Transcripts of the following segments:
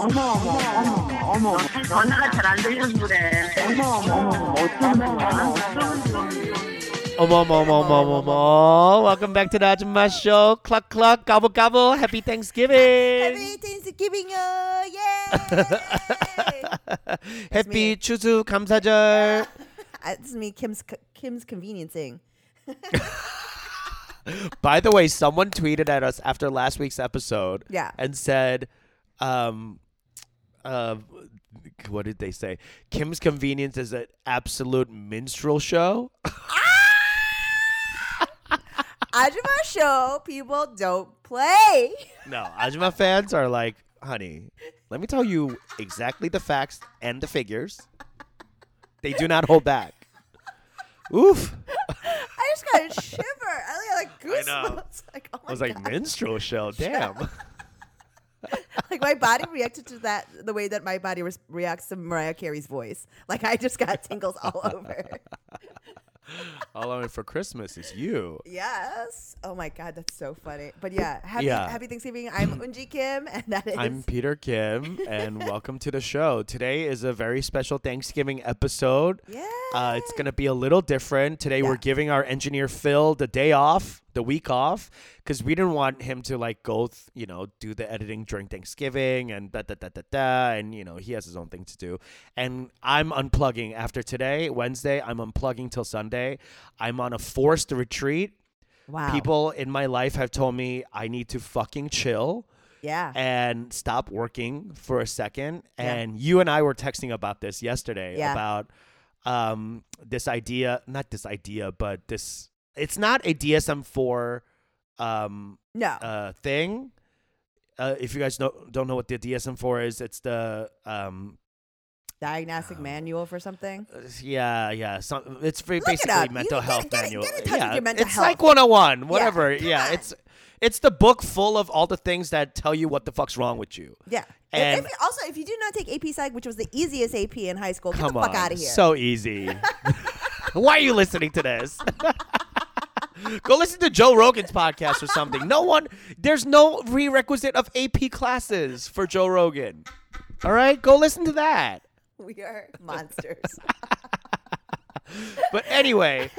어머 어머 어머 어머 전화가 잘 안 들려서 그래. 어머 어머 어머 어쩌면 좋아. 어머 어머 어머 어머 어머 어머. Welcome back to the Ajumma Show. Cluck cluck gobble gobble. Happy Thanksgiving. Happy Thanksgiving, uh, yay! Happy 추수 감사절. Uh, this is me, Kim's Kim's conveniencing. By the way, someone tweeted at us after last week's episode. Yeah. And said, um, uh, what did they say? Kim's Convenience is an absolute minstrel show. Ajumma show, people don't play. no, Ajumma fans are like, honey, let me tell you exactly the facts and the figures. They do not hold back. Oof. I just got a shiver. I like I know. goosebumps. Like, oh I was like, minstrel show. Damn. like my body reacted to that the way that my body res- reacts to Mariah Carey's voice. Like I just got tingles all over. All I want for Christmas is you. yes. Oh my god, that's so funny. But yeah, happy Yeah. happy Thanksgiving. I'm Eunji Kim, and that is I'm Peter Kim, and welcome to the show. Today is a very special Thanksgiving episode. yeah. Uh, it's going to be a little different. Today, we're giving our engineer Phil the day off, the week off, because we didn't want him to like go, th- you know, do the editing during Thanksgiving and da da da da da. And, you know, he has his own thing to do. And I'm unplugging after today, Wednesday. I'm unplugging till Sunday. I'm on a forced retreat. wow. People in my life have told me I need to fucking chill Yeah. and stop working for a second. Yeah. And you and I were texting about this yesterday Yeah. about um, this idea, not this idea, but this. It's not a DSM four um, no. uh, thing. Uh, if you guys know, don't know what the DSM four is, it's the um, Diagnostic manual for something. uh, yeah, yeah. Some, it's very Look it basically. You mental get- health get manual. get with yeah, your mental it's health. like 101, whatever. come Yeah, on. it's it's the book full of all the things that tell you what the fuck's wrong with you. Yeah. And- if, if, also, if you do not take AP Psych, which was the easiest AP in high school, get Come the fuck on, out of here. so easy. Why are you listening to this? Go listen to Joe Rogan's podcast or something. No one, there's no prerequisite of AP classes for Joe Rogan. All right, go listen to that. we are monsters. But anyway,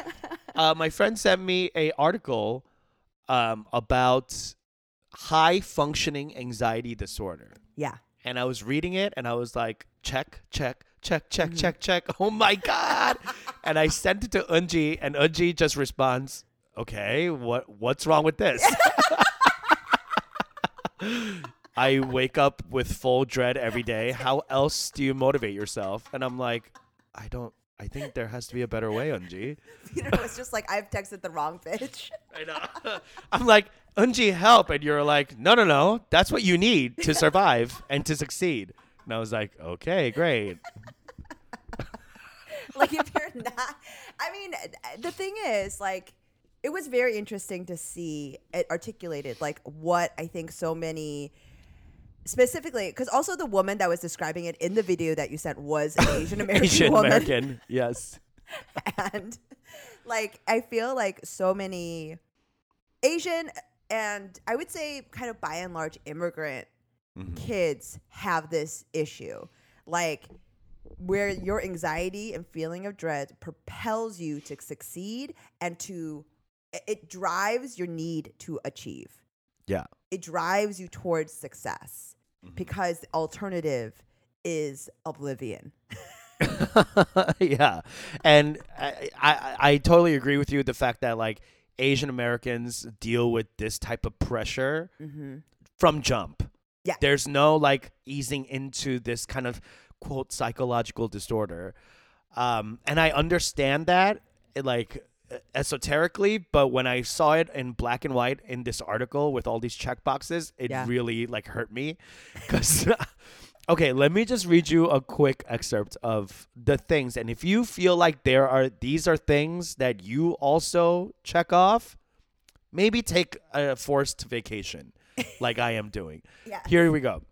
uh, my friend sent me a article um, about high functioning anxiety disorder. yeah. and I was reading it and I was like, check, check, check, check, Mm-hmm. check, check. Oh my god! and I sent it to Eunji, and Eunji just responds, "Okay, what what's wrong with this?" I wake up with full dread every day. How else do you motivate yourself? And I'm like, I don't. I think there has to be a better way, Eunji. Peter was just like, I've texted the wrong bitch. I know. I'm like, Eunji, help. And you're like, no, no, no. That's what you need to survive and to succeed. And I was like, okay, great. like if you're not i mean the thing is like it was very interesting to see it articulated like what i think so many specifically because also the woman that was describing it in the video that you sent was an asian american Asian American. Yes. and like i feel like so many asian and i would say kind of by and large immigrant mm-hmm. kids have this issue like where your anxiety and feeling of dread propels you to succeed and to it- drives your need to achieve Yeah. it drives you towards success because the alternative is oblivion yeah. And I, I, I totally agree with you. With the fact that like Asian Americans deal with this type of pressure from jump. Yeah. There's no like easing into this kind of quote psychological disorder. Um, and I understand that it, like esoterically, but when I saw it in black and white in this article with all these check boxes, it Yeah. really like hurt me. Cause okay, let me just read you a quick excerpt of the things. And if you feel like there are these are things that you also check off, maybe take a forced vacation like I am doing. Yeah. Here we go.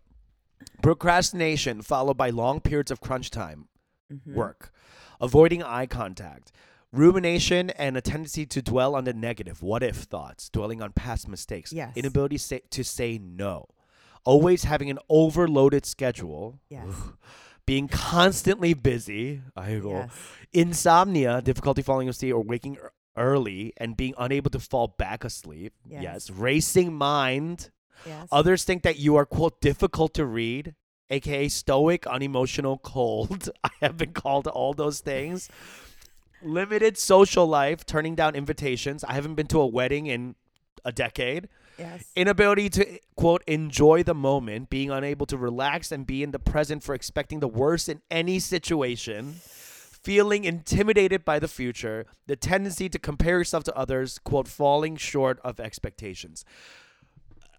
Procrastination followed by long periods of crunch time Mm-hmm. work. Avoiding eye contact. Rumination and a tendency to dwell on the negative, what if thoughts, dwelling on past mistakes. Yes. Inability say, to say no. always having an overloaded schedule, Yes. being constantly busy, I go, Yes. insomnia, difficulty falling asleep or waking early and being unable to fall back asleep. Yes. yes. Racing mind. Yes. Others think that you are, quote, difficult to read, aka stoic, unemotional, cold. I have been called all those things. Limited social life, turning down invitations. I haven't been to a wedding in a decade. yes. Inability to, quote, enjoy the moment, being unable to relax and be in the present for expecting the worst in any situation. Feeling intimidated by the future, the tendency to compare yourself to others, quote, falling short of expectations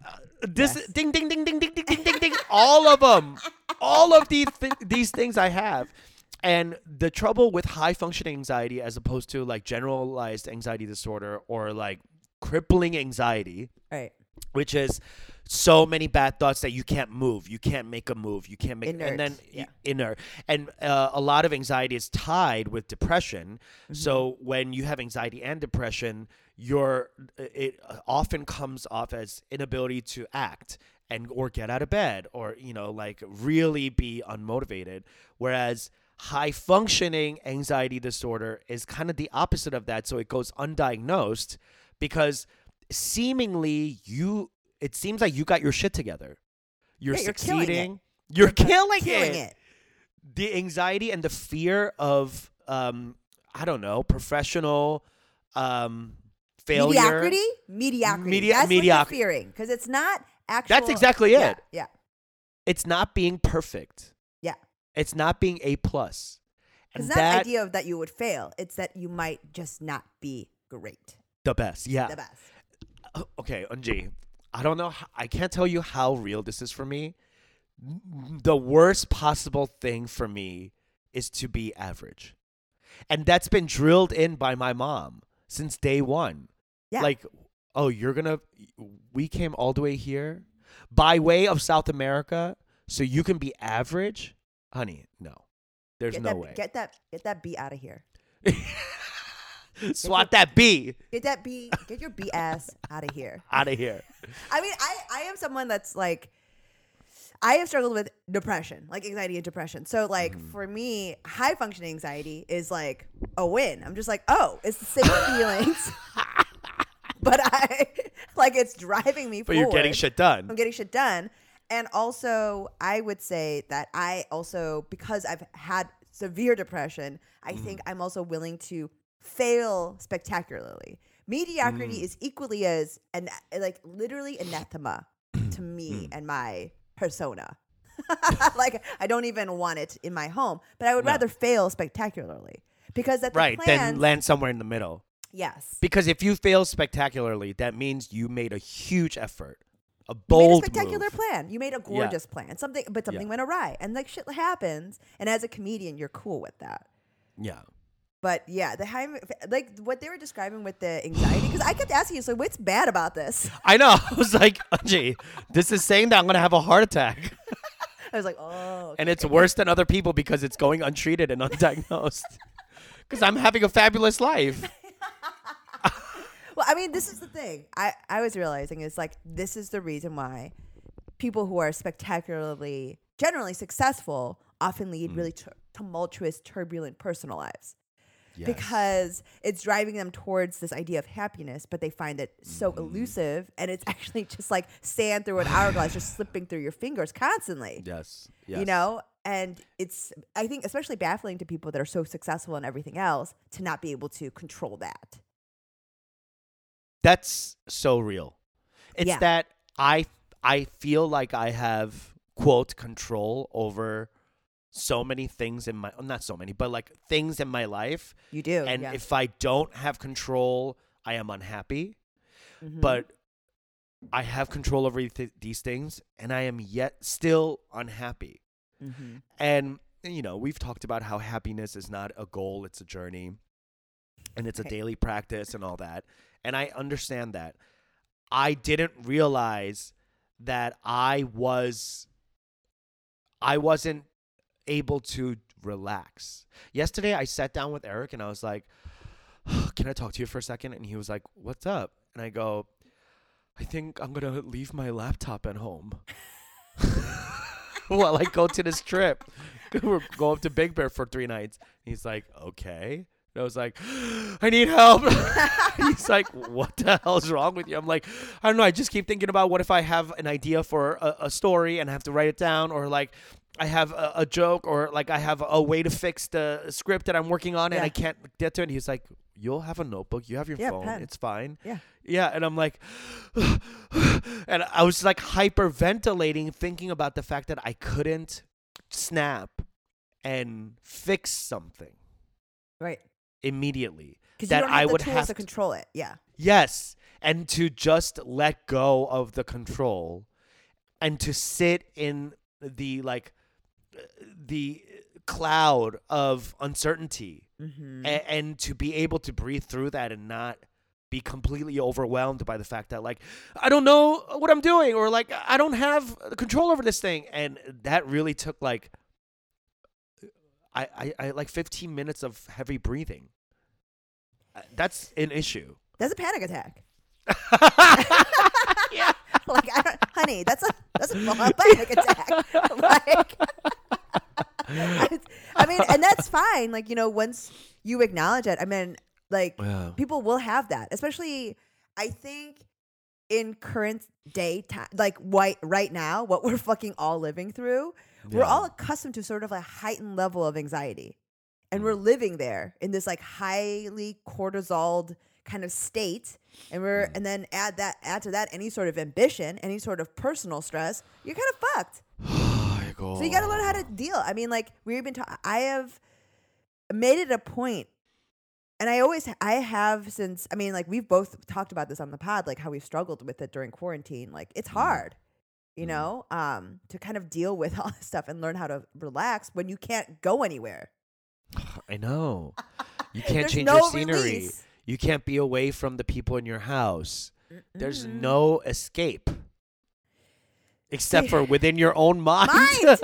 uh, this Yes. ding ding ding ding ding ding ding ding ding all of them all of these th- these things i have and the trouble with high functioning anxiety as opposed to like generalized anxiety disorder or like crippling anxiety right. which is so many bad thoughts that you can't move you can't make a move you can't make Inert, and then yeah. inner and uh, a lot of anxiety is tied with depression Mm-hmm. so when you have anxiety and depression your it often comes off as inability to act and or get out of bed or you know like really be unmotivated whereas high functioning anxiety disorder is kind of the opposite of that so it goes undiagnosed because seemingly you it seems like you got your shit together you're Yeah, you're killing it. succeeding you're killing, Killing it. it. the anxiety and the fear of um i don't know professional um failure Mediocrity? Mediocrity. Medi- That's what mediocrity. you're fearing because it's not actual. That's exactly Yeah, it. Yeah. it's not being perfect Yeah. It's not being a plus it's not the that idea of that you would fail. It's that you might just not be great. the best yeah The best. Uh, okay Eunji, i don't know how, i can't tell you how real this is for me the worst possible thing for me is to be average and that's been drilled in by my mom since day one Yeah. like oh you're gonna we came all the way here by way of south america so you can be average honey no there's get no that, way Get that. Get that B out of here. swat that b Get that B. Get your B ass out of here. out of here I mean, I I am someone that's like. I have struggled with depression, like anxiety and depression. So, like Mm-hmm. for me, high functioning anxiety is like a win. I'm just like, oh, it's the same feelings, but I like it's driving me. but you're getting shit done I'm getting shit done. And also, I would say that I also, because I've had severe depression, I mm-hmm. think I'm also willing to fail spectacularly. Mediocrity mm. is equally as, and like literally anathema to me mm. and my persona. like, I don't even want it in my home, but I would No. rather fail spectacularly because that the right plans, then land somewhere in the middle yes. because if you fail spectacularly that means you made a huge effort a You made a bold spectacular move. plan. You made a gorgeous plan. Something, but something Yeah. went awry, and like shit happens. And as a comedian, you're cool with that. yeah But yeah, the high, like what they were describing with the anxiety, because I kept asking you, so what's bad about this? I know. I was like, gee, this is saying that I'm gonna have a heart attack, I was like, oh, okay, and it's worse than other people because it's going untreated and undiagnosed. Because I'm having a fabulous life. Well, I mean, this is the thing. I I was realizing is like this is the reason why people who are spectacularly, generally successful, often lead Mm. really tur- tumultuous, turbulent personal lives. Yes. because it's driving them towards this idea of happiness, but they find it so Mm-hmm. elusive and it's actually just like sand through an hourglass, just slipping through your fingers constantly. yes, yes, You know? And it's, I think, especially baffling to people that are so successful in everything else to not be able to control that. That's so real. It's Yeah. that I I feel like I have quote control over so many things in my not so many, but like things in my life. You do. and yeah. if I don't have control, I am unhappy. Mhm. But I have control over th- these things, and I am yet still unhappy. Mhm. And you know, we've talked about how happiness is not a goal; it's a journey, and it's a daily practice and all that. And I understand that. I didn't realize that I was I wasn't able to relax. Yesterday I sat down with Eric and I was like, "Can I talk to you for a second? And he was like, "What's up?" And I go, "I think I'm going to leave my laptop at home." while I go to this trip. We're go up to Big Bear for three nights. He's like, okay. And I was like, I need help. He's like, what the hell is wrong with you? I'm like, I don't know. I just keep thinking about what if I have an idea for a, a story and I have to write it down, or like I have a, a joke, or like I have a way to fix the script that I'm working on and I can't get to it. He's like, you'll have a notebook. You have your Yeah, phone. pen. It's fine. Yeah. Yeah, and I'm like, and I was like hyperventilating, thinking about the fact that I couldn't snap and fix something Right. Immediately. Because That you don't have I would have to control it. Yeah. Yes, and to just let go of the control, and to sit in the like the cloud of uncertainty Mm-hmm. a- and to be able to breathe through that and not be completely overwhelmed by the fact that like I don't know what I'm doing or like I don't have control over this thing and that really took like I I, I like 15 minutes of heavy breathing. Uh, That's an issue. That's a panic attack. yeah. like, I don't, honey, that's a that's a panic attack. like, I, I mean, and that's fine. Like, you know, once you acknowledge it, I mean, like, Yeah. people will have that, especially. I think in current day time, like right right now, what we're fucking all living through, we're all accustomed to sort of a heightened level of anxiety, and Mm. we're living there in this like highly cortisoled kind of state, and we're Mm. and then add that add to that any sort of ambition, any sort of personal stress, you're kind of fucked. So you got to learn how to deal. I mean, like we've been. Ta- I have made it a point, and I always I have since. I mean, like we've both talked about this on the pod, like how we struggled with it during quarantine. Like it's hard, you Mhm. know, um, to kind of deal with all this stuff and learn how to relax when you can't go anywhere. I know. You can't change no your scenery. release. You can't be away from the people in your house. There's Mm-mm. no escape. Except for within your own mind. Mind!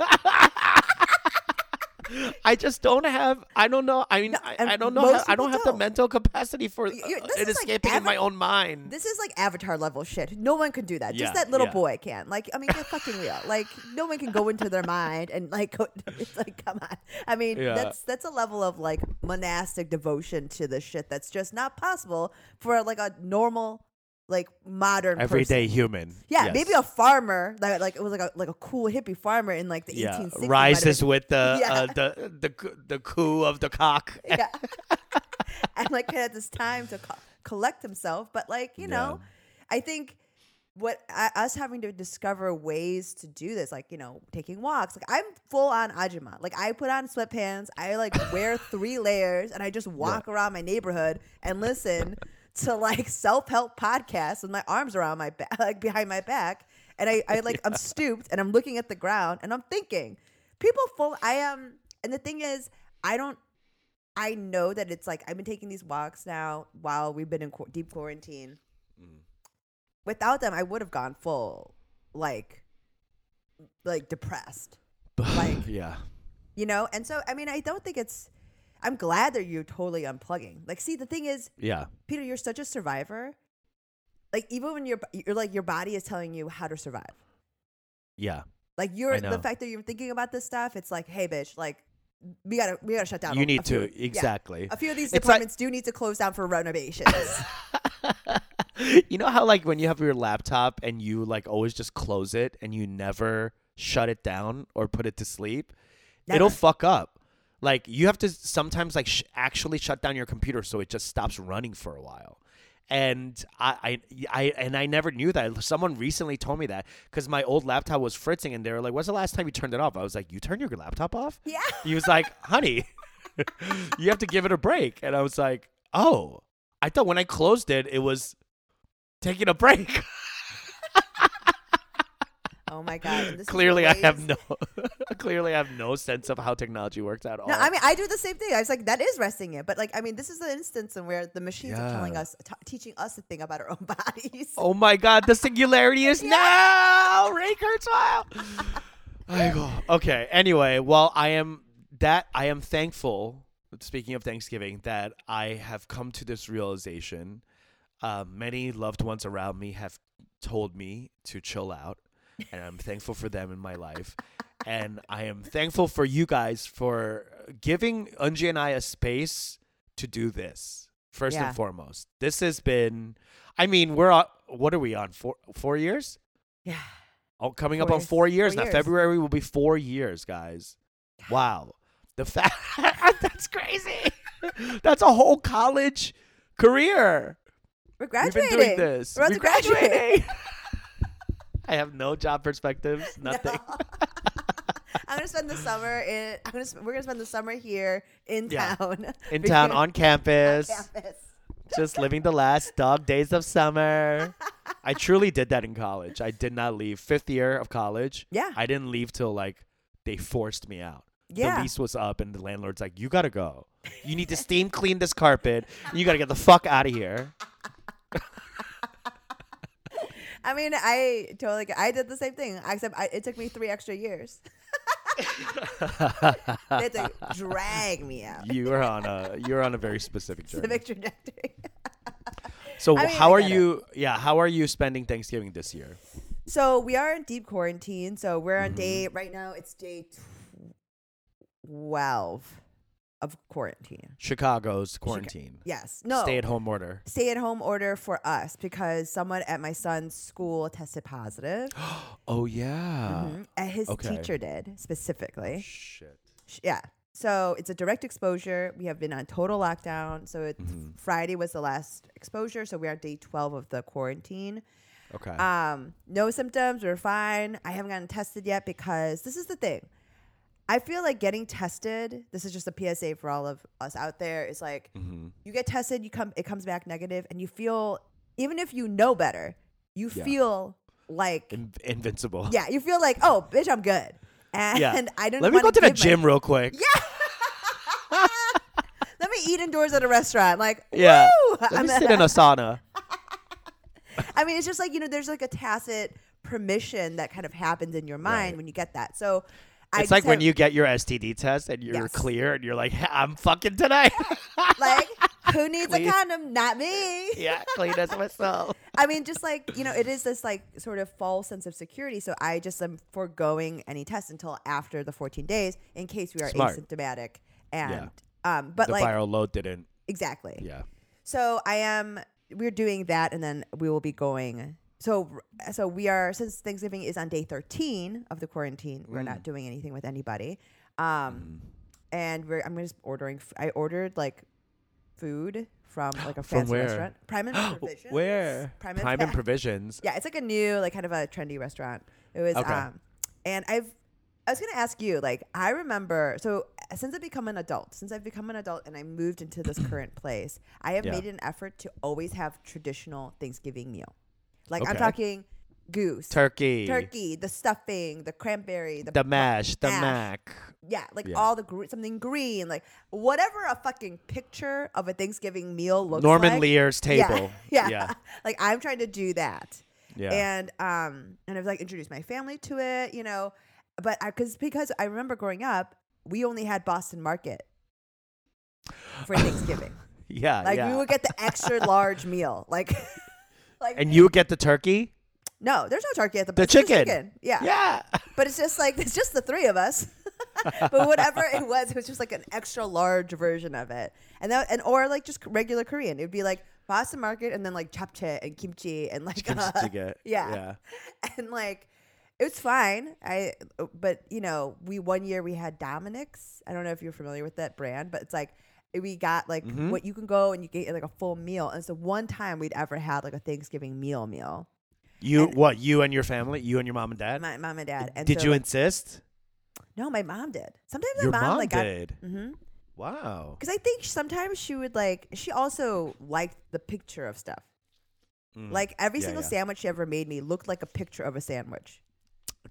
I just don't have I don't know. I mean No, I, I don't know how, I don't have the don't. mental capacity for uh, You- you- this it is like escaping in my own mind. This is like Avatar level shit. No one can do that. Yeah, Just that little yeah. boy can. Like, I mean, get fucking real. Like, no one can go into their mind and like, go, it's like, come on. I mean, Yeah. that's that's a level of like monastic devotion to the shit that's just not possible for like a normal, like modern Everyday person. human. Yeah, Yes. maybe a farmer that like it was like a like a cool hippie farmer in like the yeah. 1860s. rises with the Yeah. uh, the the the coo of the cock. yeah. and like had this time to co- collect himself. But like you know, I think what I, us having to discover ways to do this, like you know, taking walks. Like I'm full on Ajima. Like I put on sweatpants. I like wear three layers, and I just walk around my neighborhood and listen to like self help podcasts with my arms around my back, like behind my back. And I, I like I'm stooped and I'm looking at the ground and I'm thinking, people full. I am, and the thing is, I don't I know that it's like I've been taking these walks now while we've been in qu- deep quarantine. Mm. Without them, I would have gone full like like depressed, like- yeah. you know. And so, I mean, I don't think it's. I'm glad that you're totally unplugging. Like, see, the thing is, Yeah. Peter, you're such a survivor. Like, even when you're you're like your body is telling you how to survive. Yeah. Like, you're the fact that you're thinking about this stuff. It's like, hey, bitch, like. We gotta, we gotta shut down. You a- need a few- to yeah. exactly. A few of these It's like- departments do need to close down for renovations. you know how like when you have your laptop and you like always just close it and you never shut it down or put it to sleep it'll fuck up like you have to sometimes like sh- actually shut down your computer so it just stops running for a while and I, I, I and I never knew that. Someone recently told me that because my old laptop was fritzing, and they were like, "When's the last time you turned it off?" I was like, "You turn your laptop off?" yeah. He was like, "Honey, you have to give it a break." And I was like, "Oh, I thought when I closed it, it was taking a break." Oh my god. clearly, I have no, clearly, I have no sense of how technology works at all. No, I mean I do the same thing. I was like, that is resting it, but like, I mean, this is the instance in where the machines are telling us, t- teaching us a thing about our own bodies. oh my God, the singularity is now. Ray Kurzweil. I go. Okay. Anyway, well, I am that I am thankful. Speaking of Thanksgiving, that I have come to this realization. Uh, many loved ones around me have told me to chill out. And I'm thankful for them in my life. and I am thankful for you guys for giving Eunji and I a space to do this. First Yeah. and foremost, this has been. I mean, we're on. What are we on? Four four years? Yeah. Oh, coming up Four on four years Four now. years. February will be four years, guys. Wow, the fact that's crazy. that's a whole college career. We're graduating. We've been doing this. We're We're to graduate. graduating. I have no job perspectives. Nothing. No. I'm gonna spend the summer in. I'm gonna. We're gonna spend the summer here in Yeah. town. In town, on campus, campus. just living the last dog days of summer. I truly did that in college. I did not leave. Fifth year of college. Yeah. I didn't leave till like they forced me out. Yeah. The lease was up, and the landlord's like, "You gotta go. You need to steam clean this carpet. You gotta get the fuck out of here." I mean, I totally. I did the same thing. Except I, it took me three extra years. they had to drag me out. you are on a you're on a very specific journey. Civic trajectory. So I mean, how I are get it. you? Yeah, how are you spending Thanksgiving this year? So we are in deep quarantine. So we're on Mm-hmm. day right now. It's day twelve of quarantine. Chicago's quarantine, Yes. No. stay at home order. Stay at home order for us because someone at my son's school tested positive. Oh yeah. Mhm. And his okay. teacher did specifically. Shit. Yeah. So it's a direct exposure. We have been on total lockdown. So it's Mm-hmm. Friday was the last exposure. So we're on day 12 of the quarantine. Okay. Um, no symptoms. We're fine. I haven't gotten tested yet because this is the thing. I feel like getting tested. This is just a PSA for all of us out there. Is like mm-hmm. you get tested, you come, it comes back negative, and you feel even if you know better, you Yeah. feel like In- invincible. yeah, you feel like oh, bitch, I'm good. And Yeah. I didn't. Let me go wanna the give my- gym real quick. Yeah. Let me eat indoors at a restaurant. Like, Yeah. woo! Let I'm me sit in a sauna. I mean, it's just like you know, there's like a tacit permission that kind of happens in your mind Right. when you get that. So, I It's like just when have- you get your STD test and you're Yes. clear and you're like, I'm fucking tonight. like, who needs a condom? Not me. yeah, clean as myself. I mean, just like you know, it is this like sort of false sense of security. So I just am foregoing any test until after the 14 days in case we are Smart. asymptomatic. And um, but the like viral load didn't. exactly. Yeah. So I am. We're doing that, and then we will be going. So so we are since Thanksgiving is on day 13 of the quarantine. We're Mm. not doing anything with anybody. Um, and we're I'm just ordering. f- I ordered like food from like a From fancy where? restaurant. Prime and Provisions. Where? Prime and, Prime and Provisions. Yeah, it's like a new, like kind of a trendy restaurant. It was, Okay. um, and I've, I was gonna ask you, like, I remember, so uh, since I've become an adult, since I've become an adult and I moved into this current place, I have Yeah. made an effort to always have traditional Thanksgiving meal. Like I'm talking goose, Turkey. turkey, the stuffing, the cranberry, the, The bu- mash. The mash. mac. yeah, like Yeah. all the gre- something green, like whatever a fucking picture of a Thanksgiving meal looks Norman like. Lear's table. Yeah, yeah. Yeah. like I'm trying to do that Yeah. and um and I've like introduced my family to it, you know. But I because because I remember growing up, we only had Boston Market for Thanksgiving. yeah. like yeah. we would get the extra large meal, like like and you would get the turkey? no, there's no turkey at the The just chicken. Yeah. Yeah. but it's just like it's just the three of us. but whatever it was, it was just like an extra large version of it, and that and or like just regular Korean. It would be like Boston Market and then like japchae and kimchi and like uh, yeah. Yeah. and like it was fine. I but you know we one year we had Dominick's. I don't know if you're familiar with that brand, but it's like we got like Mhm. what you can go and you get like a full meal. And it's the one time we'd ever had like a Thanksgiving meal meal. You And- what? You and your family? You and your mom and dad? My mom and dad. And Did so, you like, insist? no, my mom did. Sometimes my mom, mom like did. mm-hmm. Wow. Because I think sometimes she would like. She also liked the picture of stuff. Mm. Like every Yeah, single yeah. sandwich she ever made me looked like a picture of a sandwich.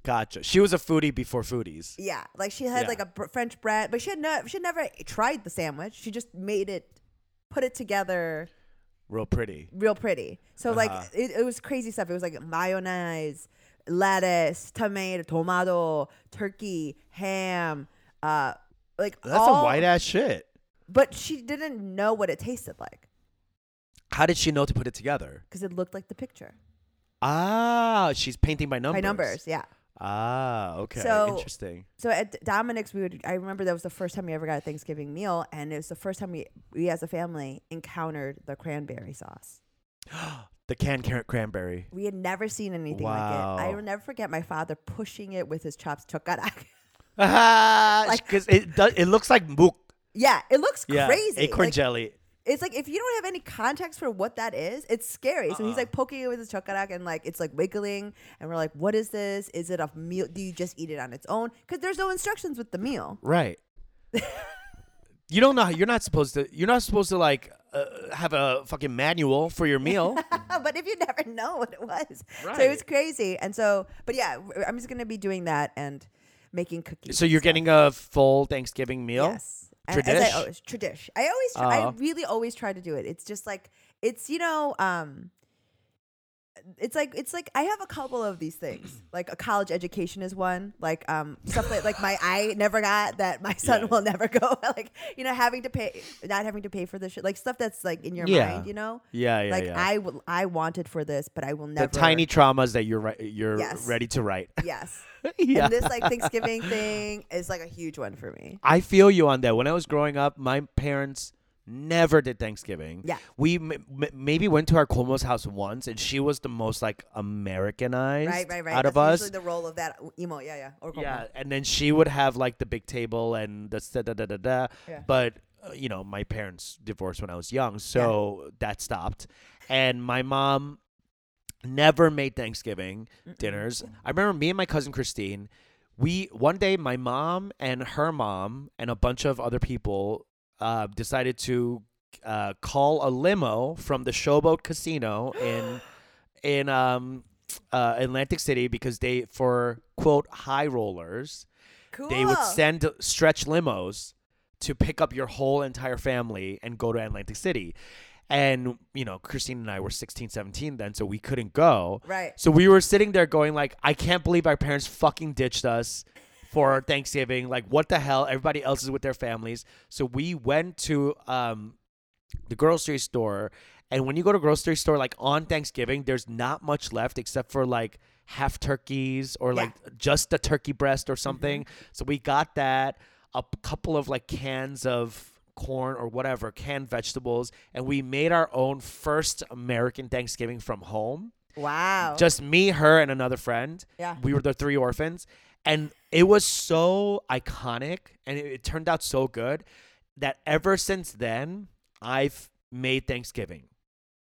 Gotcha. She was a foodie before foodies. Yeah, like she had Yeah. like a br- French bread, but she had no, she had never tried the sandwich. She just made it, put it together, Real pretty. real pretty. So like Uh-huh. it, it was crazy stuff. It was like mayonnaise, lettuce, tomato, tomato, turkey, ham, uh, like That's all, some white ass shit. But she didn't know what it tasted like How did she know to put it together? because it looked like the picture. Ah, she's painting by numbers. by numbers. Yeah. Ah, okay. So- Interesting. So at Dominick's, we would. I remember that was the first time we ever got a Thanksgiving meal, and it was the first time we, we as a family encountered the cranberry sauce. The canned carrot cranberry. We had never seen anything like it. I will never forget my father pushing it with his chops chokarak. Ah, Like- because it does. It looks like mook. yeah, it looks Yeah, crazy. acorn Like, jelly. It's like if you don't have any context for what that is, it's scary. So he's Uh-uh. like poking it with his chokarak and like it's like wiggling, and we're like, "What is this? Is it a meal? Do you just eat it on its own? Because there's no instructions with the meal." Right. you don't know. You're not supposed to. You're not supposed to like uh, have a fucking manual for your meal. but if you never know what it was, so it was Right. crazy. And so, but yeah, I'm just gonna be doing that and making cookies. so and you're stuff. getting a full Thanksgiving meal. Yes. And as I always, tradish. I always, try, I Uh-huh. really always try to do it. It's just like it's you know, um, it's like it's like I have a couple of these things. Like a college education is one. Like um stuff that like my I never got that my son Yeah. will never go. like you know having to pay, not having to pay for this shit. Like stuff that's like in your Yeah. mind. You know. Yeah, yeah, like yeah. I will, I wanted for this, but I will never. the tiny traumas that you're ri- you're Yes. ready to write. Yes. yeah. And this like Thanksgiving thing is like a huge one for me. I feel you on that. When I was growing up, my parents never did Thanksgiving. Yeah. We m- m- maybe went to our komo's house once, and she was the most like Americanized Right, right, right. out of That's us. usually the role of that emo. Yeah, yeah. Or Yeah, and then she would have like the big table and the da da da da da. Yeah. But uh, you know, my parents divorced when I was young, so that stopped. And my mom never made Thanksgiving dinners. I remember me and my cousin Christine. We one day, my mom and her mom and a bunch of other people uh, decided to uh, call a limo from the Showboat Casino in in um, uh, Atlantic City because they for quote high rollers Cool. they would send stretch limos to pick up your whole entire family and go to Atlantic City. And, you know, Christine and I were 16, 17 then, so we couldn't go. Right. So we were sitting there going like, I can't believe our parents fucking ditched us for Thanksgiving. Like, what the hell? Everybody else is with their families. So we went to um, the grocery store. And when you go to grocery store, like on Thanksgiving, there's not much left except for like half turkeys or Yeah. like just a turkey breast or something. So we got that, a couple of like cans of corn or whatever, canned vegetables, and we made our own first American Thanksgiving from home. Wow. Just me, her, and another friend. Yeah. We were the three orphans. And it was so iconic and it, it turned out so good that ever since then, I've made Thanksgiving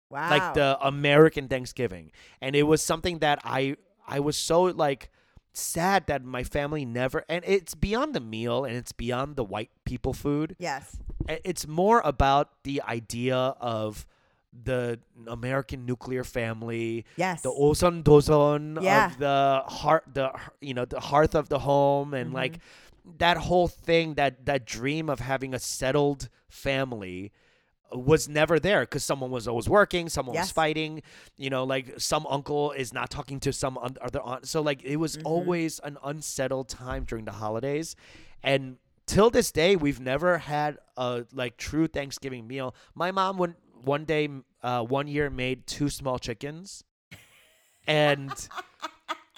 wow. like the American Thanksgiving, and it was something that I I was so like sad that my family never and it's beyond the meal and it's beyond the white people food. yes. It's more about the idea of the American nuclear family, Yes. the oson doson Yeah. of the heart, the you know the hearth of the home, and like Mm-hmm. that whole thing, that that dream of having a settled family was never there because someone was always working, someone was fighting, you know, like some uncle is not talking to some un- other aunt. So like it was Mm-hmm. always an unsettled time during the holidays, and till this day we've never had a like true Thanksgiving meal. My mom would one day, uh, one year made two small chickens, and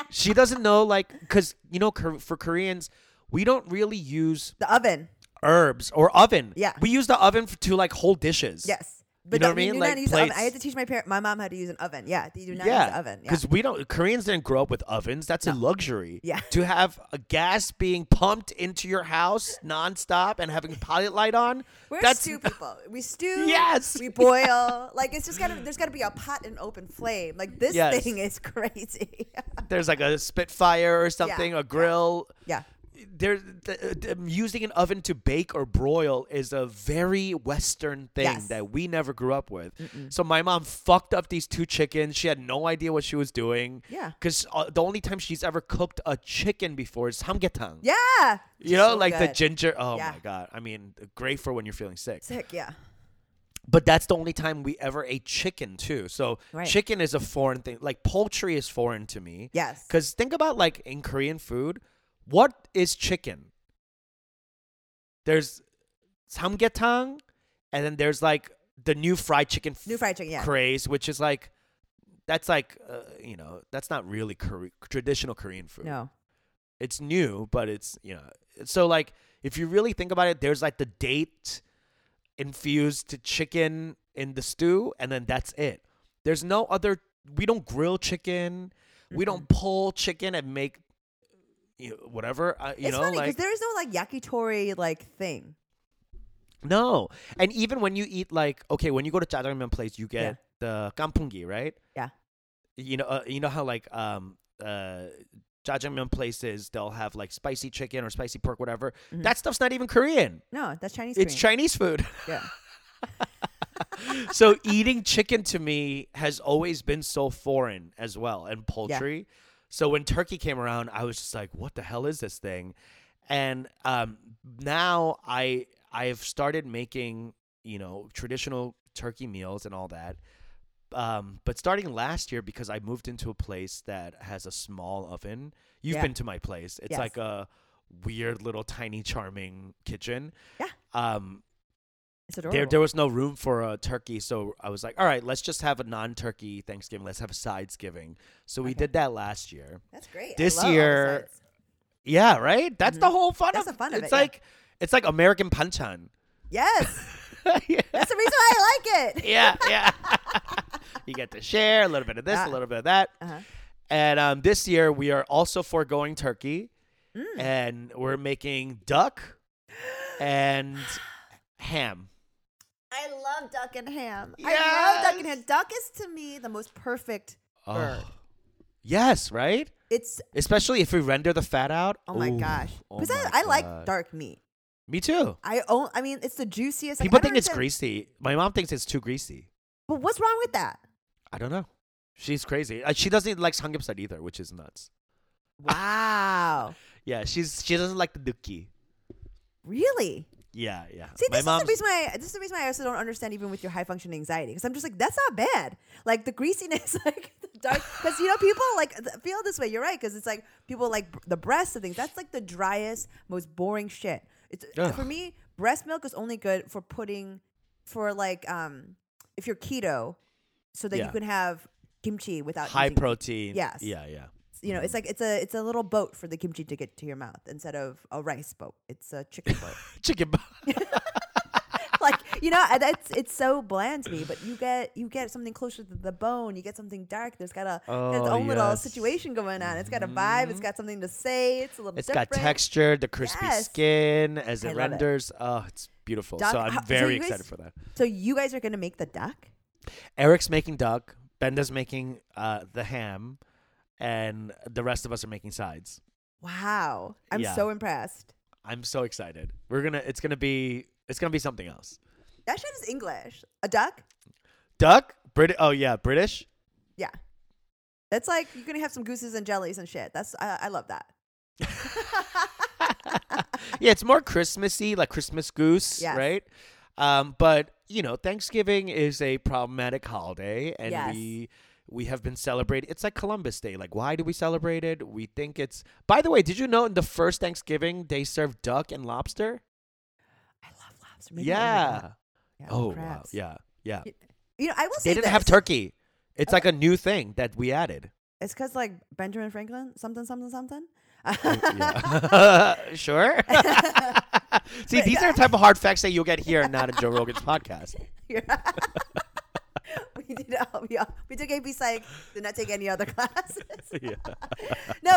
she doesn't know like because you know for Koreans we don't really use the oven. herbs or oven. Yeah. we use the oven to like hold dishes. Yes. But you know what I mean? Like not use oven. I had to teach my parent. My mom had to use an oven. Yeah. You do not use the Yeah, oven. Yeah. because we don't Koreans didn't grow up with ovens. That's a luxury. Yeah. to have a gas being pumped into your house nonstop and having pilot light on. We're that's stew people. We stew. Yes. We boil. Like it's just gotta. There's gotta be a pot and open flame. Like this Yes. thing is crazy. there's like a Spitfire or something, yeah. a grill. yeah. There, the, the, using an oven to bake or broil is a very Western thing Yes. that we never grew up with. So my mom fucked up these two chickens. She had no idea what she was doing. Yeah. Because uh, the only time she's ever cooked a chicken before is samgyetang. Yeah. You know, So like the ginger. Oh Yeah. my god! I mean, great for when you're feeling sick. Sick. Yeah. But that's the only time we ever ate chicken too. So Right. chicken is a foreign thing. Like poultry is foreign to me. Yes. Because think about like in Korean food, what is chicken? There's samgyetang, and then there's like the new fried chicken f- New fried chicken. Yeah. craze, which is like that's like uh, you know that's not really Kore- traditional Korean food. No. It's new, but it's you know so like if you really think about it, there's like the date infused chicken in the stew, and then that's it. There's no other. We don't grill chicken. We don't pull chicken and make you know, whatever. Uh, you it's know, funny because like there is no like yakitori like thing. no. And even when you eat like okay, when you go to jjajangmyeon place, you get Yeah. the kampungi, right? Yeah. You know, uh, you know how like um uh jjajangmyeon places they'll have like spicy chicken or spicy pork, whatever. Mhm. That stuff's not even Korean. No, that's Chinese. It's Korean. Chinese food. Yeah. so eating chicken to me has always been so foreign as well and poultry so when turkey came around i was just like what the hell is this thing and um, now i i've started making you know traditional turkey meals and all that um, but starting last year because i moved into a place that has a small oven you've Yeah. been to my place it's Yes. like a weird little tiny charming kitchen Yeah. um It's adorable. there there was no room for a turkey, so I was like, all right, let's just have a non-turkey Thanksgiving. Let's have a sides-giving. So we Okay. did that last year. That's great. This love all the year- Yeah, right. That's the whole fun. Mm-hmm. That's of, the fun of It's it, yeah. like it's like American panchan. Yes, yeah, that's the reason why I like it. yeah. yeah. you get to share a little bit of this, a little bit of that. Uh-huh. And um, this year we are also foregoing turkey, Mm. and we're making duck and ham. I love duck and ham. I love duck and ham. Duck is to me the most perfect bird. Oh. Yes, right. It's Especially if we render the fat out. oh my Ooh, gosh. oh Because my I, I like dark meat. Me too. I own. I mean, it's the juiciest. People don't think it's understand- greasy. My mom thinks it's too greasy. But what's wrong with that? I don't know. She's crazy. Uh, she doesn't like samgyeopsal either, which is nuts. Wow. Yeah, she's she doesn't like the dukki. really? Yeah, yeah. See, My this is the reason why. This is the reason why I also don't understand even with your high functioning anxiety because I'm just like that's not bad. Like the greasiness, like the dark, because you know people like feel this way. You're right because it's like people like the breasts and things. That's like the driest, most boring shit. It's Ugh. for me. Breast milk is only good for putting for like um if you're keto, so that Yeah. you can have kimchi without high protein. Yes. Yeah, yeah. You know, it's like it's a it's a little boat for the kimchi to get to your mouth instead of a rice boat. It's a chicken boat. Chicken. bo- like you know, that's it's so bland to me. But you get you get something closer to the bone. You get something dark. There's got a got its Oh, own little situation going on. It's got a vibe. It's got something to say. It's a little. It's different. got texture, the crispy Yes. skin as it love it. renders. Oh, it's beautiful. Duck- so I'm how- so very guys- excited for that. So you guys are gonna make the duck. Eric's making duck. Benda's making uh, the ham, and the rest of us are making sides. Wow, I'm Yeah. so impressed. I'm so excited. We're gonna. It's gonna be. It's gonna be something else. That shit is English. A duck. Duck. Brit. Oh yeah, British. Yeah. That's like you're gonna have some gooses and jellies and shit. That's I, I love that. yeah, it's more Christmassy, like Christmas goose, Yes. right? Um, but you know, Thanksgiving is a problematic holiday, and Yes. we we have been celebrating. It's like Columbus Day. Like, why do we celebrate it? We think it's. By the way, did you know in the first Thanksgiving they served duck and lobster? I love lobster. Maybe yeah. Yeah, Oh wow. Yeah. Yeah. You know, I will say They didn't have turkey. It's oh. like a new thing that we added. It's because like Benjamin Franklin, something, something, something. Oh, sure. See, these are the type of hard facts that you'll get here and not in Joe Rogan's podcast. We did. All, we, all, we took AP Psych. Did not take any other classes. no,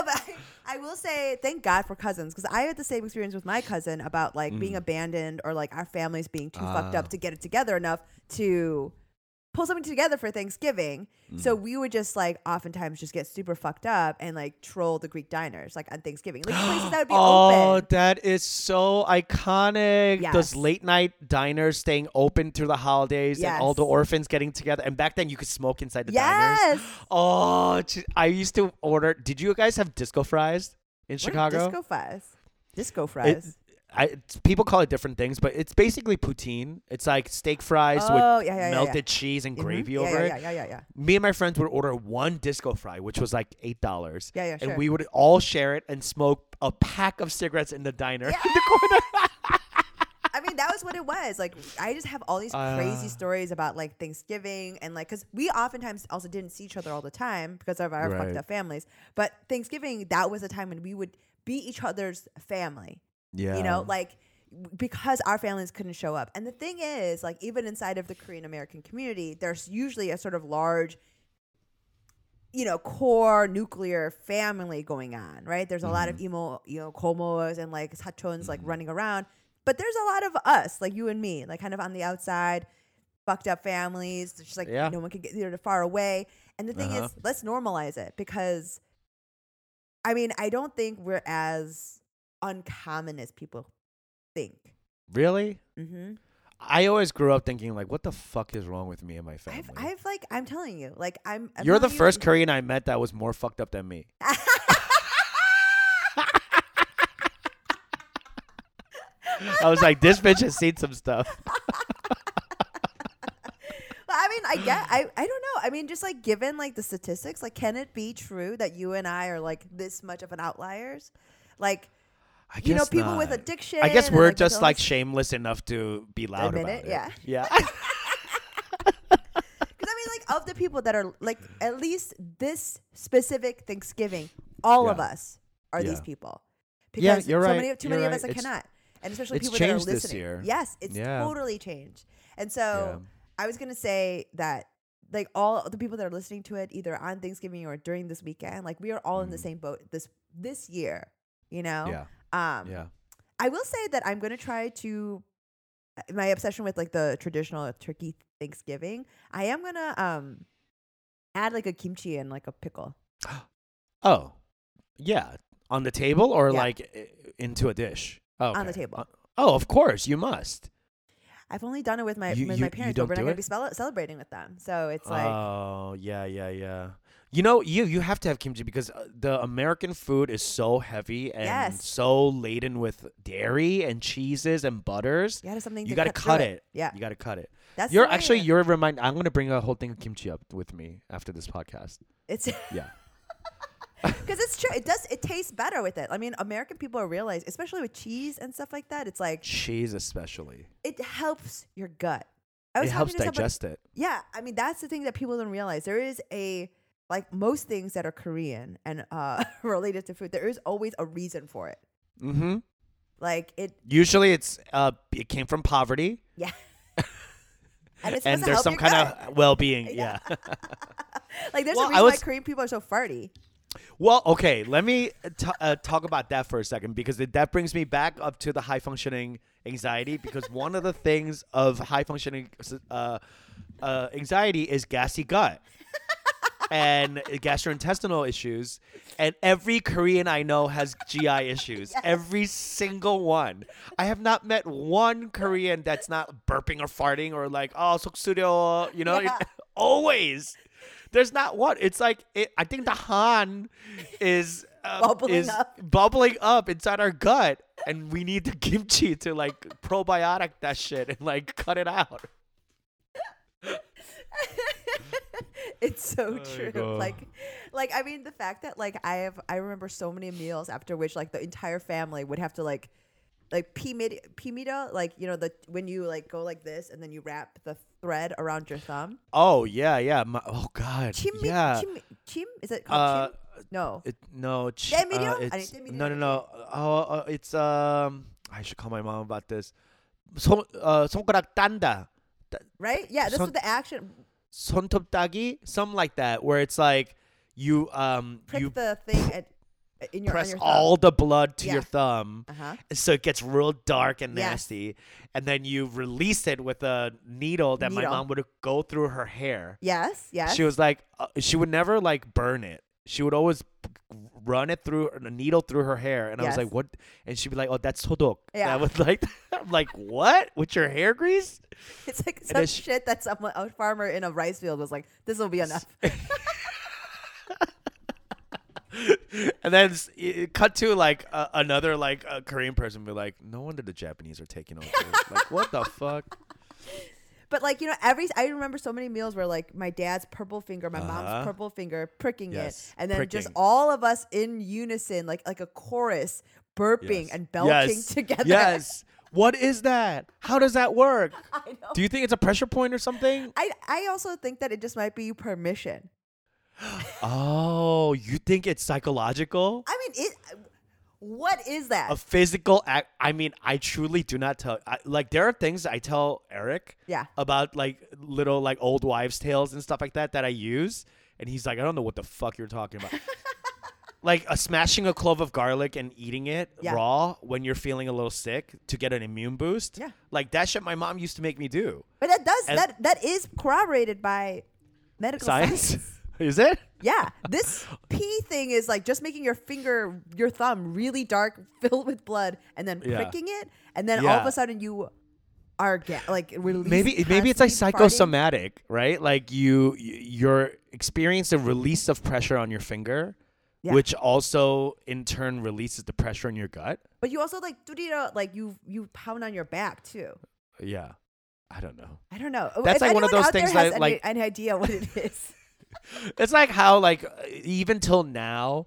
but I, I will say thank God for cousins because I had the same experience with my cousin about like being Mm. abandoned or like our families being too fucked Ah. up to get it together enough to pull something together for Thanksgiving. Mm. So we would just like oftentimes just get super fucked up and like troll the Greek diners like on Thanksgiving, like places that would be oh, open. that is so iconic. Yes. Those late night diners staying open through the holidays and all the orphans getting together. And back then you could smoke inside the diners. Yes. Oh, I used to order. Did you guys have disco fries in What Chicago? disco fries. Disco fries. I, it's- people call it different things, but it's basically poutine. It's like steak fries Oh, with yeah, yeah, yeah, melted yeah. cheese and Mhm. gravy yeah, over yeah, it. Yeah, yeah, yeah, yeah. Me and my friends would order one disco fry, which was like eight dollars. Yeah, yeah, And sure. we would all share it and smoke a pack of cigarettes in the diner in the corner. I mean, that was what it was. Like I just have all these crazy Uh. stories about like Thanksgiving and like because we oftentimes also didn't see each other all the time because of our Right. fucked up families. But Thanksgiving, that was a time when we would be each other's family. Yeah. You know, like because our families couldn't show up. And the thing is, like even inside of the Korean American community, there's usually a sort of large you know, core nuclear family going on, right? There's a lot Mm-hmm. of emo, you know, komos and like sachons like running around, but there's a lot of us, like you and me, like kind of on the outside, fucked up families. It's just like Yeah. no one can get they're far away. And the thing Uh-huh. is, let's normalize it because, I mean, I don't think we're as uncommon as people think. really? Mm-hmm. I always grew up thinking like, what the fuck is wrong with me and my family? I've, I've like, I'm telling you, like, I'm. I'm You're the first Korean I met that was more fucked up than me. I was like, this bitch has seen some stuff. Well, I mean, I get, I, I don't know. I mean, just like given like the statistics, like, can it be true that you and I are like this much of an outliers? Like, you know, people with addiction. I guess we're just like shameless enough to be loud Admit about it, it. yeah. Yeah. Because I mean, like, of the people that are like, at least this specific Thanksgiving, all of us are these Yeah. people. Yeah, Because you're so right. many, too You're many of us It's- cannot, and especially people that are listening. Yes, it's Yeah. totally changed. And so Yeah. I was gonna say that. Like all the people that are listening to it, either on Thanksgiving or during this weekend, like we are all in the Mhm. same boat this this year, you know. Yeah. Um, Yeah. I will say that I'm gonna try to uh, my obsession with like the traditional turkey Thanksgiving. I am gonna um add like a kimchi and like a pickle. Oh. Yeah. On the table or Yeah. like into a dish? Oh, On the table. Uh, oh, of course. You must. I've only done it with my You- with you- my parents, but we're not gonna be celebrating with them. So it's like oh, yeah, yeah, yeah. You know, you you have to have kimchi because uh, the American food is so heavy and Yes. so laden with dairy and cheeses and butters. you got to something. You got to cut, cut through it. Yeah, You got to cut it. that's You're actually you're remind. I'm gonna bring a whole thing of kimchi up with me after this podcast. It's Yeah. because it's true. It does. It tastes better with it. I mean, American people realize, especially with cheese and stuff like that. It's like Cheese, especially. it helps your gut. I was It helps somebody- digest it. Yeah, I mean that's the thing that people don't realize. There is a like most things that are Korean and uh related to food. There is always a reason for it. Mm-hmm. Like it, Usually, it's uh, it came from poverty, yeah. and it's and there's some kind gut. of well-being. Yeah. yeah. like there's Well, a reason why Korean people are so farty. Well, okay, let me t- uh, talk about that for a second because it, that brings me back up to the high functioning anxiety because one of the things of high functioning uh, uh, anxiety is gassy gut and gastrointestinal issues. And every Korean I know has GI issues. Every single one. I have not met one Korean that's not burping or farting or like, oh, 속쓰려, you know, Yeah. always. There's not one. It's like it, I think the Han is uh, Bubbling is up. bubbling up inside our gut, and we need the kimchi to like probiotic that shit and like cut it out. it's so Oh my true. God. Like, like I mean, the fact that like I have, I remember so many meals after which like the entire family would have to like, like pimida, pimida, like you know the when you like go like this and then you wrap the thread around your thumb. Oh yeah, yeah. My, oh god. Chim, yeah. chim, chim, is it called Uh, chim? No, It, no, ch- Temmirio? uh, I it's, didn't- no, no, no. Oh, uh, it's um. I should call my mom about this. 손, uh, 손가락 딴다. right? Yeah, this Son- is the action. sontoptagi, something like that, where it's like you um Prick you the thing at, in your press your all the blood to yeah. your thumb, uh-huh. so it gets real dark and nasty, and then you release it with a needle that needle. my mom would go through her hair. Yes, yes. She was like, uh, she would never like burn it. She would always run it through a needle through her hair, and I was like, "What?" And she'd be like, "Oh, that's sodok." And I was like, "I'm like, what? With your hair grease?" it's like some she- shit that someone a farmer in a rice field was like, "This will be enough." and then it cut to like uh, another like uh, Korean person be like, "No wonder the Japanese are taking over." like, what the fuck? But like you know, every I remember so many meals where like my dad's purple finger, my Uh-huh. mom's purple finger, pricking Yes, it, and then just all of us in unison, like like a chorus, burping Yes. and belching Yes. together. Yes. What is that? How does that work? I know. Do you think it's a pressure point or something? I I also think that it just might be permission. Oh, you think it's psychological? I mean, it. What is that? A physical act. I mean, I truly do not tell. I, like, there are things I tell Eric yeah. about, like little like old wives' tales and stuff like that that I use, and he's like, I don't know what the fuck you're talking about. like a smashing a clove of garlic and eating it Yeah. raw when you're feeling a little sick to get an immune boost. Yeah. Like that shit my mom used to make me do. But that does And- that that is corroborated by medical Science? science. Is it? Yeah, this pee thing is like just making your finger, your thumb, really dark, filled with blood, and then Yeah. pricking it, and then all of a sudden you are ga- like release maybe maybe it's like constantly farting. psychosomatic, right? Like you y- you're experiencing a release of pressure on your finger, Yeah. which also in turn releases the pressure in your gut. But you also like, do you know, like you you pound on your back too. Yeah. I don't know. I don't know. That's If like one of those things that, any, like- any idea what it is. It's like how like even till now,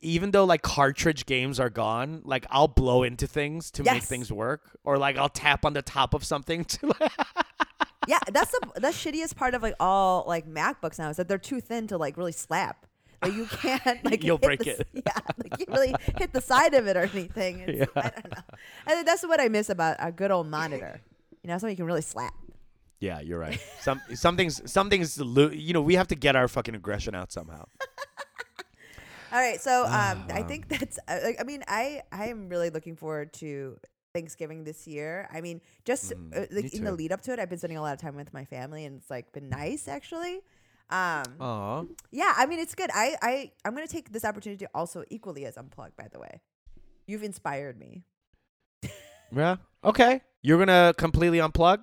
even though like cartridge games are gone, like I'll blow into things to make things work, or like I'll tap on the top of something to. yeah, that's the the shittiest part of like all like MacBooks now is that they're too thin to like really slap. Like you can't like You'll break the it. Yeah, like you really hit the side of it or anything. It's, I don't know. And that's what I miss about a good old monitor. You know, something you can really slap. Yeah, you're right. Some something's something's lo- you know we have to get our fucking aggression out somehow. All right, so um, I Ah. think that's. Uh, like, I mean, I I am really looking forward to Thanksgiving this year. I mean, just Mm, uh, like me in the too. lead up to it, I've been spending a lot of time with my family, and it's like been nice actually. Um, Aw. yeah, I mean, it's good. I I I'm gonna take this opportunity to also equally as unplug. By the way, you've inspired me. Yeah. Okay. You're gonna completely unplug,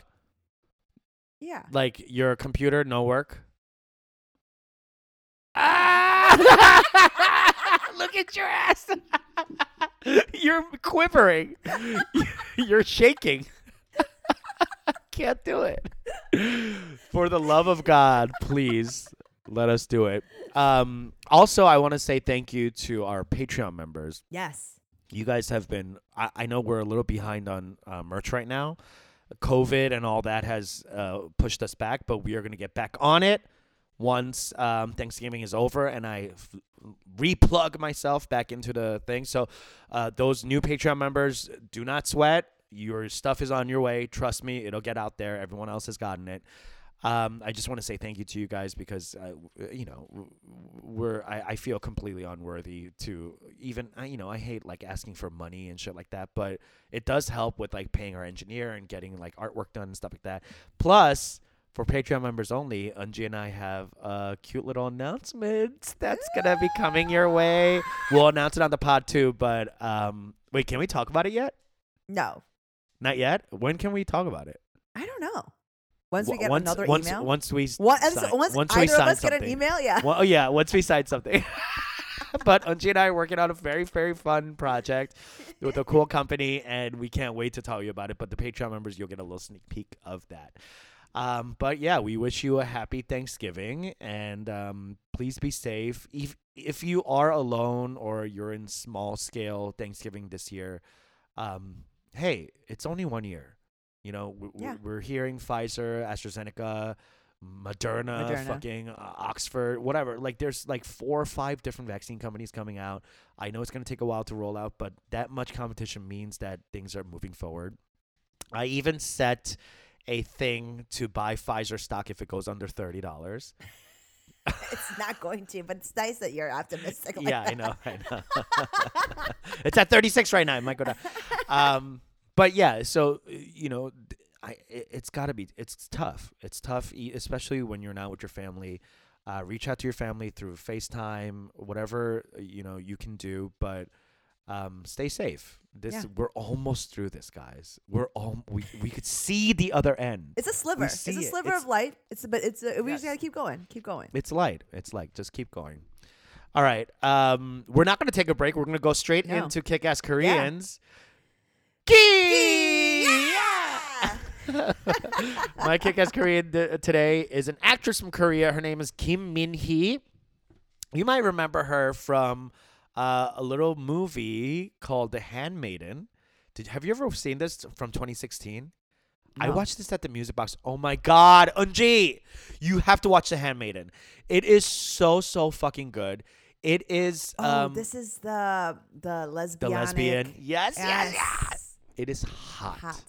Yeah. like your computer, no work. Ah! Look at your ass. You're quivering. You're shaking. Can't do it. For the love of God, please let us do it. Um, also, I want to say thank you to our Patreon members. Yes. you guys have been I, I know we're a little behind on uh, merch right now covid and all that has uh, pushed us back but we are going to get back on it once um, thanksgiving is over and i f- replug myself back into the thing. So uh, those new patreon members do not sweat. Your stuff is on your way. Trust me it'll get out there. Everyone else has gotten it um, I just want to say thank you to you guys because uh, you know we're I, I feel completely unworthy to even I, you know I hate like asking for money and shit like that, but it does help with like paying our engineer and getting like artwork done and stuff like that. Plus, for Patreon members only, Eunji and I have a cute little announcement that's gonna be coming your way. We'll announce it on the pod too, but um, wait, can we talk about it yet? No, Not yet. When can we talk about it? I don't know. Once we get once, another once, email. Once we Once, sign- once, once we either of sign us get an email, yeah. Well, oh yeah, once we sign something. but Eunji and I are working on a very, very fun project with a cool company, and we can't wait to tell you about it. But the Patreon members, you'll get a little sneak peek of that. Um, but yeah, we wish you a happy Thanksgiving, and um, please be safe. If if you are alone or you're in small scale Thanksgiving this year, um, hey, it's only one year. You know, we, Yeah. we're hearing Pfizer, AstraZeneca, Moderna, Moderna. fucking uh, Oxford, whatever. Like, there's like four or five different vaccine companies coming out. I know it's going to take a while to roll out, but that much competition means that things are moving forward. I even set a thing to buy Pfizer stock if it goes under thirty dollars. it's not going to, but it's nice that you're optimistic. Like yeah, I know, I know. it's at 36 right now. It might go down. Um, but yeah, so uh, you know, I it, it's got to be. It's tough. It's tough, especially when you're not with your family. Uh, reach out to your family through FaceTime, whatever uh, you know you can do, but um, stay safe. This Yeah. we're almost through this, guys. We're all we we could see the other end. It's a sliver. It's a it. sliver It's- of light. It's but it's a, we just gotta keep going. Keep going. It's light. It's light. Just keep going. All right. Um, we're not going to take a break. We're going to go straight No. into Kick Ass Koreans. Yeah. My Kick Ass Korean th- today is an actress from Korea. Her name is Kim Min Hee. You might remember her from uh, a little movie called The Handmaiden. Did have you ever seen this from 2016? I watched this at the Music Box. Oh my God, Eunji, you have to watch The Handmaiden. It is so so fucking good. It is Oh, um this is the the lesbian. the lesbian. lesbian. Yes, yes, yes. Yes. It is hot, Hot.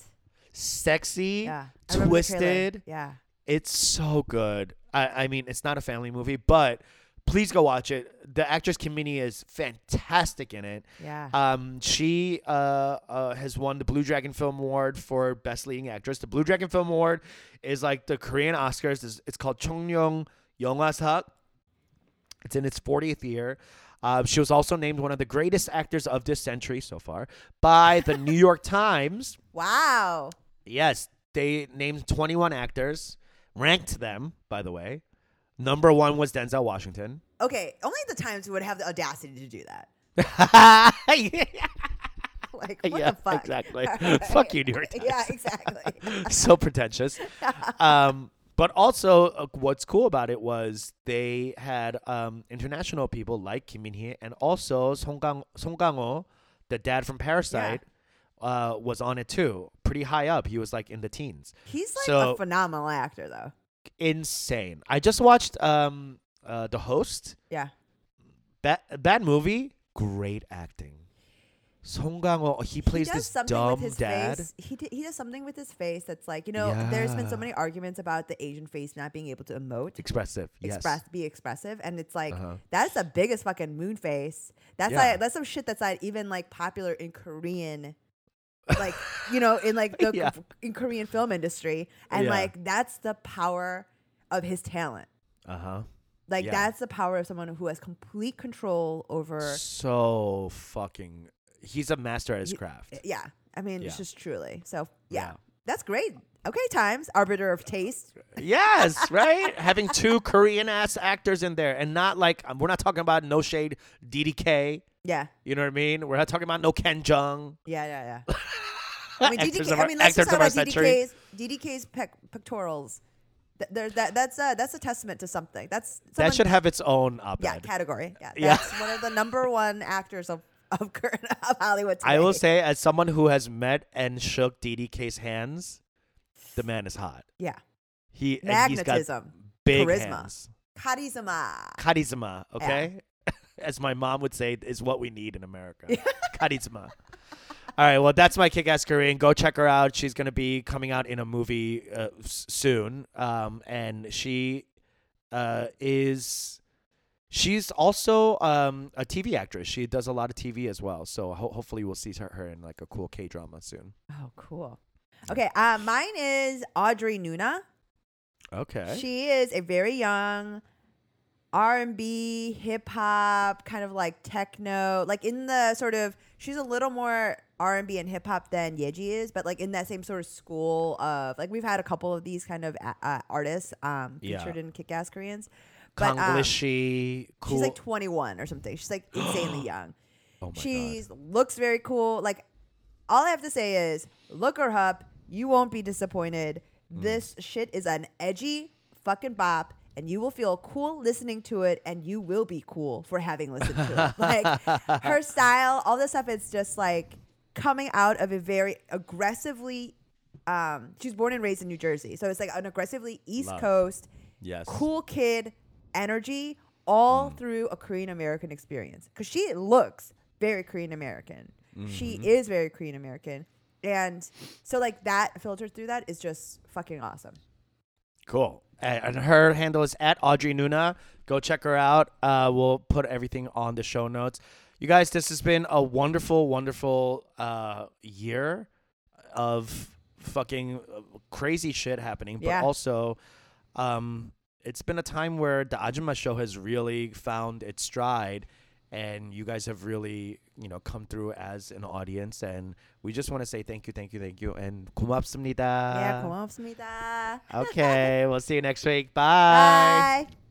sexy, Yeah. I remember the trailer. twisted. Yeah. It's so good. I, I mean, it's not a family movie, but please go watch it. The actress Kim Min Hee is fantastic in it. Yeah. Um, she uh, uh has won the Blue Dragon Film Award for Best Leading Actress. The Blue Dragon Film Award is like the Korean Oscars. It's, it's called Chongyong Yongwasak. It's in its 40th year. Um, she was also named one of the greatest actors of this century so far by the New York Times. wow. Yes, they named 21 actors, ranked them, by the way. Number one was Denzel Washington. Okay. Only the times would have the audacity to do that. yeah, Like what yeah, the fuck? exactly. Alright. Fuck you, New York Times. Yeah, exactly. so pretentious. Um, but also, uh, what's cool about it was they had um, international people like Kim Min Hee and also Song Kang Song Kang-ho, the dad from Parasite, uh, was on it too. Pretty high up. He was like in the teens. He's like So- a phenomenal actor, though. Insane. I just watched um, uh, the host. Yeah. Bad, bad movie. Great acting. Song he plays he does this dumb with his dad. face. He d- he does something with his face that's like you know. There's been so many arguments about the Asian face not being able to emote, Expressive. Yes. express, be expressive, and it's like Uh-huh. that's the biggest fucking moon face. That's Yeah. like that's some shit that's not even like popular in Korean. like you know in like the Yeah. in Korean film industry and Yeah. like that's the power of his talent Uh huh. like Yeah. that's the power of someone who has complete control over so fucking he's a master at his You- craft yeah i mean it's just truly so yeah, Yeah. that's great okay times arbiter of taste yes right having two korean ass actors in there and not like um, we're not talking about no shade ddk yeah you know what i mean we're not talking about no ken jeong yeah yeah yeah I mean, DDK. of I mean, let's just talk about. DDK's DDK's pec- pectorals. Th- There's that. That's uh, that's a testament to something. That's that should have its own op-ed yeah category. Yeah, Yeah. that's one of the number one actors of of, current, of Hollywood. Today. i will say as someone who has met and shook ddk's hands the man is hot. Yeah, he and he's got magnetism, big charisma. hands. Charisma. charisma okay? As my mom would say is what we need in america. Charisma. All right well that's my kick-ass korean go check her out. She's going to be coming out in a movie uh, s- soon. Um, and she uh, is she's also um, a tv actress she does a lot of tv as well so ho- hopefully we'll see her, her in like a cool k-drama soon Oh, cool. Okay, uh, mine is Audrey Nuna. okay She is a very young R and B, hip hop, kind of like techno, like in the sort of. She's a little more R and B and hip hop than Yaeji is, but like in that same sort of school of like we've had a couple of these kind of uh, artists um, Yeah. featured in Kick Ass Koreans. But um, cool she's like 21 or something. She's like insanely young. oh my god She's looks very cool. Like all I have to say is look her up. You won't be disappointed. Mm. This shit is an edgy fucking bop and you will feel cool listening to it and you will be cool for having listened to it. Like her style, all this stuff is just like coming out of a very aggressively um she's born and raised in New Jersey. So it's like an aggressively East Love. Coast yes cool kid energy all Mm. through a Korean American experience because she looks very Korean American. She Mm-hmm. is very Korean American. And so, like, that filtered through that is just fucking awesome. Cool. And and her handle is at Audrey Nuna. Go check her out. Uh, we'll put everything on the show notes. You guys, this has been a wonderful, wonderful uh, year of fucking uh, crazy shit happening, but Yeah. also um, it's been a time where the Ajumma show has really found its stride and you guys have really, you know, come through as an audience and we just want to say thank you, thank you, thank you and 고맙습니다. Yeah, 고맙습니다. Okay, we'll see you next week. Bye. Bye.